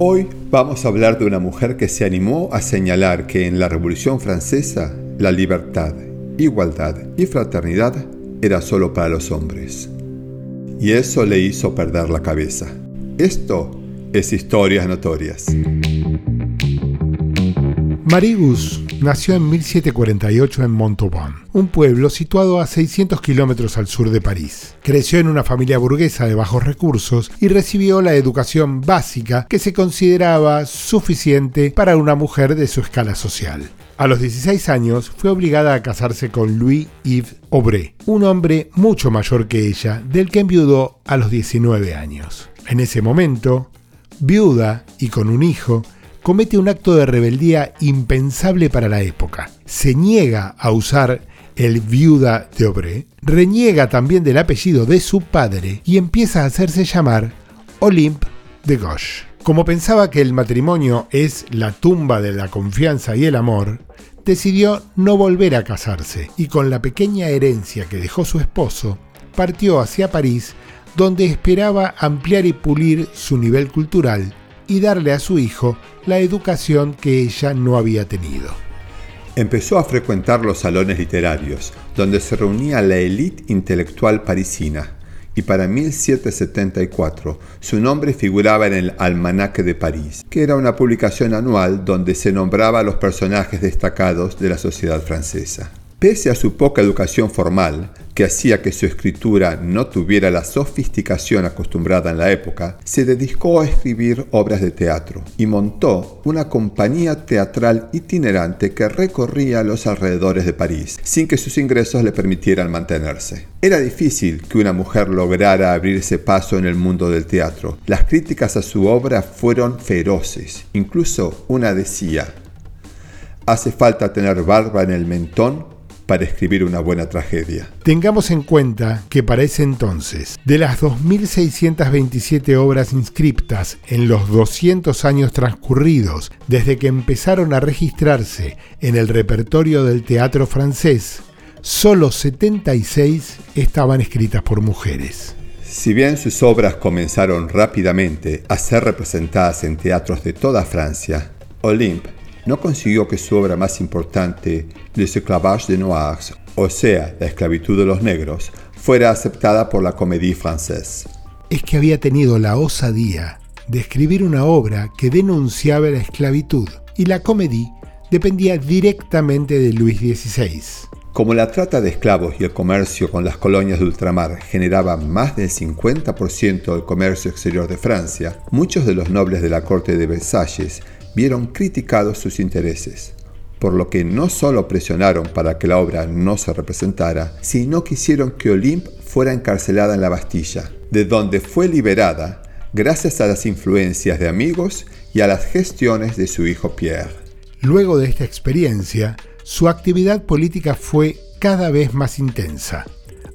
Hoy vamos a hablar de una mujer que se animó a señalar que en la Revolución Francesa la libertad, igualdad y fraternidad era solo para los hombres. Y eso le hizo perder la cabeza. Esto es Historias Notorias. Marigus nació en 1748 en Montauban, un pueblo situado a 600 kilómetros al sur de París. Creció en una familia burguesa de bajos recursos y recibió la educación básica que se consideraba suficiente para una mujer de su escala social. A los 16 años fue obligada a casarse con Louis-Yves Aubray, un hombre mucho mayor que ella, del que enviudó a los 19 años. En ese momento, viuda y con un hijo, comete un acto de rebeldía impensable para la época. Se niega a usar el viuda de Obré, reniega también del apellido de su padre y empieza a hacerse llamar Olympe de Gauche. Como pensaba que el matrimonio es la tumba de la confianza y el amor, decidió no volver a casarse y con la pequeña herencia que dejó su esposo, partió hacia París donde esperaba ampliar y pulir su nivel cultural y darle a su hijo la educación que ella no había tenido. Empezó a frecuentar los salones literarios, donde se reunía la élite intelectual parisina, y para 1774 su nombre figuraba en el Almanaque de París, que era una publicación anual donde se nombraba a los personajes destacados de la sociedad francesa. Pese a su poca educación formal, que hacía que su escritura no tuviera la sofisticación acostumbrada en la época, se dedicó a escribir obras de teatro y montó una compañía teatral itinerante que recorría los alrededores de París, sin que sus ingresos le permitieran mantenerse. Era difícil que una mujer lograra abrirse paso en el mundo del teatro. Las críticas a su obra fueron feroces. Incluso una decía, hace falta tener barba en el mentón para escribir una buena tragedia. Tengamos en cuenta que para ese entonces, de las 2.627 obras inscriptas en los 200 años transcurridos desde que empezaron a registrarse en el repertorio del teatro francés, solo 76 estaban escritas por mujeres. Si bien sus obras comenzaron rápidamente a ser representadas en teatros de toda Francia, Olympe no consiguió que su obra más importante, Les Esclavages de Noirs, o sea, La esclavitud de los negros, fuera aceptada por la Comédie Française. Es que había tenido la osadía de escribir una obra que denunciaba la esclavitud, y la Comédie dependía directamente de Luis XVI. Como la trata de esclavos y el comercio con las colonias de ultramar generaba más del 50% del comercio exterior de Francia, muchos de los nobles de la corte de Versalles vieron criticados sus intereses, por lo que no solo presionaron para que la obra no se representara, sino quisieron que Olympe fuera encarcelada en la Bastilla, de donde fue liberada gracias a las influencias de amigos y a las gestiones de su hijo Pierre. Luego de esta experiencia, su actividad política fue cada vez más intensa,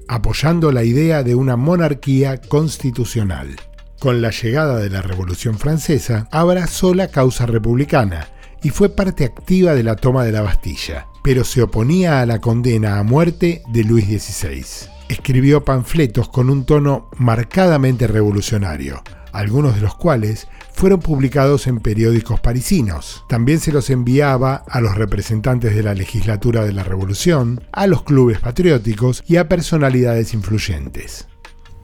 apoyando la idea de una monarquía constitucional. Con la llegada de la Revolución Francesa, abrazó la causa republicana y fue parte activa de la toma de la Bastilla, pero se oponía a la condena a muerte de Luis XVI. Escribió panfletos con un tono marcadamente revolucionario, algunos de los cuales fueron publicados en periódicos parisinos. También se los enviaba a los representantes de la legislatura de la Revolución, a los clubes patrióticos y a personalidades influyentes.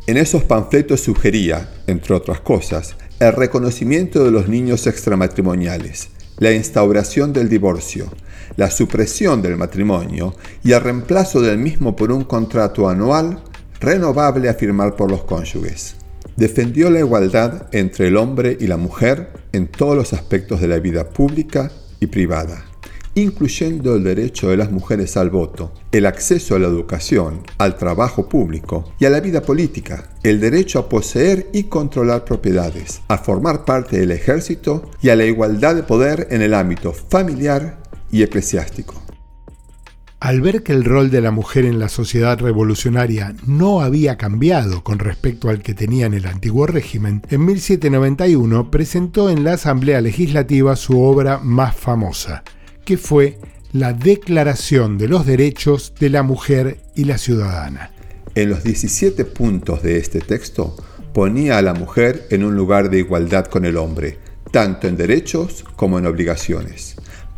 En esos panfletos sugería, entre otras cosas, el reconocimiento de los niños extramatrimoniales, la instauración del divorcio, la supresión del matrimonio y el reemplazo del mismo por un contrato anual renovable a firmar por los cónyuges. Defendió la igualdad entre el hombre y la mujer en todos los aspectos de la vida pública y privada incluyendo el derecho de las mujeres al voto, el acceso a la educación, al trabajo público y a la vida política, el derecho a poseer y controlar propiedades, a formar parte del ejército y a la igualdad de poder en el ámbito familiar y eclesiástico. Al ver que el rol de la mujer en la sociedad revolucionaria no había cambiado con respecto al que tenía en el antiguo régimen, en 1791 presentó en la Asamblea Legislativa su obra más famosa, que fue la Declaración de los Derechos de la Mujer y la Ciudadana. En los 17 puntos de este texto ponía a la mujer en un lugar de igualdad con el hombre, tanto en derechos como en obligaciones,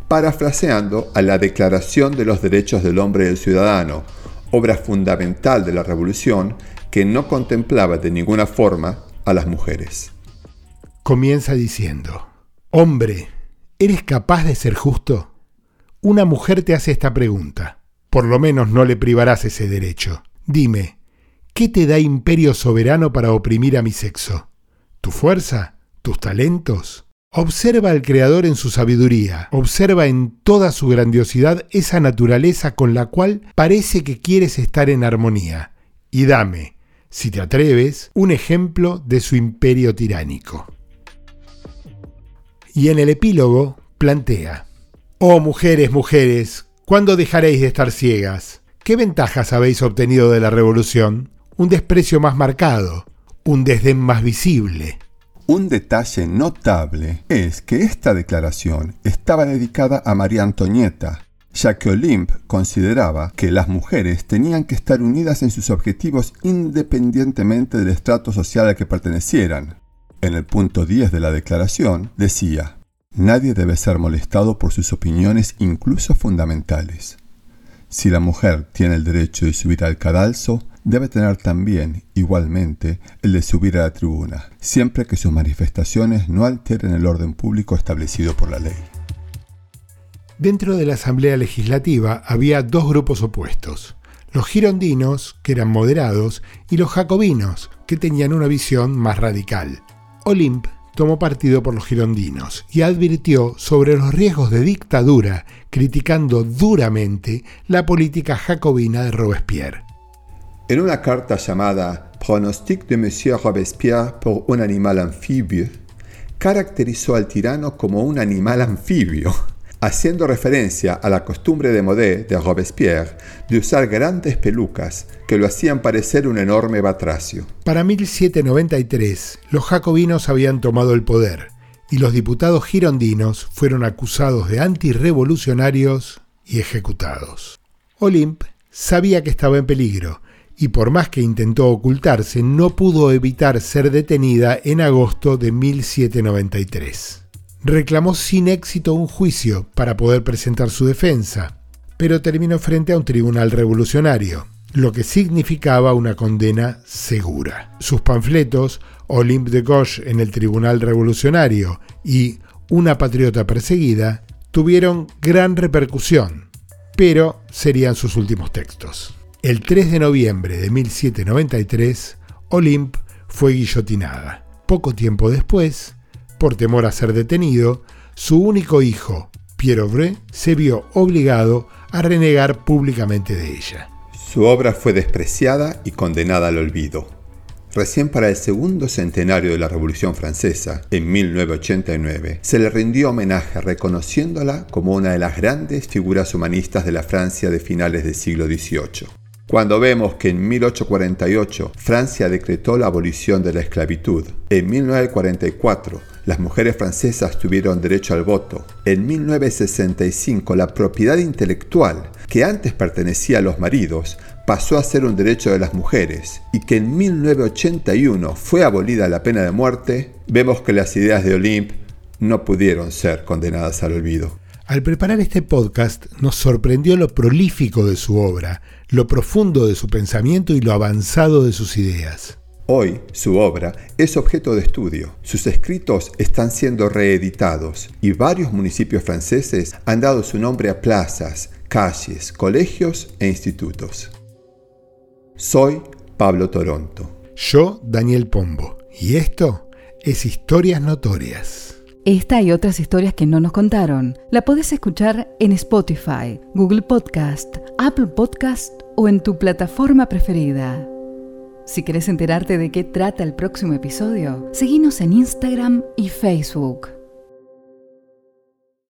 parafraseando a la Declaración de los Derechos del Hombre y del Ciudadano, obra fundamental de la Revolución que no contemplaba de ninguna forma a las mujeres. Comienza diciendo, Hombre, ¿eres capaz de ser justo? Una mujer te hace esta pregunta. Por lo menos no le privarás ese derecho. Dime, ¿qué te da imperio soberano para oprimir a mi sexo? ¿Tu fuerza? ¿Tus talentos? Observa al Creador en su sabiduría, observa en toda su grandiosidad esa naturaleza con la cual parece que quieres estar en armonía, y dame, si te atreves, un ejemplo de su imperio tiránico. Y en el epílogo plantea, Oh mujeres, mujeres, ¿cuándo dejaréis de estar ciegas? ¿Qué ventajas habéis obtenido de la revolución? Un desprecio más marcado, un desdén más visible. Un detalle notable es que esta declaración estaba dedicada a María Antonieta, ya que Olympe consideraba que las mujeres tenían que estar unidas en sus objetivos independientemente del estrato social al que pertenecieran. En el punto 10 de la declaración decía, Nadie debe ser molestado por sus opiniones incluso fundamentales. Si la mujer tiene el derecho de subir al cadalso, debe tener también, igualmente, el de subir a la tribuna, siempre que sus manifestaciones no alteren el orden público establecido por la ley. Dentro de la Asamblea Legislativa había dos grupos opuestos, los girondinos, que eran moderados, y los jacobinos, que tenían una visión más radical. Olympe tomó partido por los girondinos y advirtió sobre los riesgos de dictadura, criticando duramente la política jacobina de Robespierre. En una carta llamada Pronostic de Monsieur Robespierre por un animal anfibio, caracterizó al tirano como un animal anfibio haciendo referencia a la costumbre de modé de Robespierre de usar grandes pelucas que lo hacían parecer un enorme batracio. Para 1793, los jacobinos habían tomado el poder y los diputados girondinos fueron acusados de antirrevolucionarios y ejecutados. Olympe sabía que estaba en peligro y por más que intentó ocultarse, no pudo evitar ser detenida en agosto de 1793 reclamó sin éxito un juicio para poder presentar su defensa, pero terminó frente a un tribunal revolucionario, lo que significaba una condena segura. Sus panfletos, Olympe de Gauche en el Tribunal Revolucionario y Una patriota perseguida, tuvieron gran repercusión, pero serían sus últimos textos. El 3 de noviembre de 1793, Olympe fue guillotinada. Poco tiempo después, por temor a ser detenido, su único hijo, Pierre Aubry, se vio obligado a renegar públicamente de ella. Su obra fue despreciada y condenada al olvido. Recién para el segundo centenario de la Revolución Francesa, en 1989, se le rindió homenaje reconociéndola como una de las grandes figuras humanistas de la Francia de finales del siglo XVIII. Cuando vemos que en 1848 Francia decretó la abolición de la esclavitud, en 1944 las mujeres francesas tuvieron derecho al voto. En 1965 la propiedad intelectual, que antes pertenecía a los maridos, pasó a ser un derecho de las mujeres y que en 1981 fue abolida la pena de muerte, vemos que las ideas de Olympe no pudieron ser condenadas al olvido. Al preparar este podcast nos sorprendió lo prolífico de su obra, lo profundo de su pensamiento y lo avanzado de sus ideas. Hoy su obra es objeto de estudio. Sus escritos están siendo reeditados y varios municipios franceses han dado su nombre a plazas, calles, colegios e institutos. Soy Pablo Toronto. Yo, Daniel Pombo. Y esto es Historias Notorias. Esta y otras historias que no nos contaron la podés escuchar en Spotify, Google Podcast, Apple Podcast o en tu plataforma preferida. Si quieres enterarte de qué trata el próximo episodio, seguinos en Instagram y Facebook.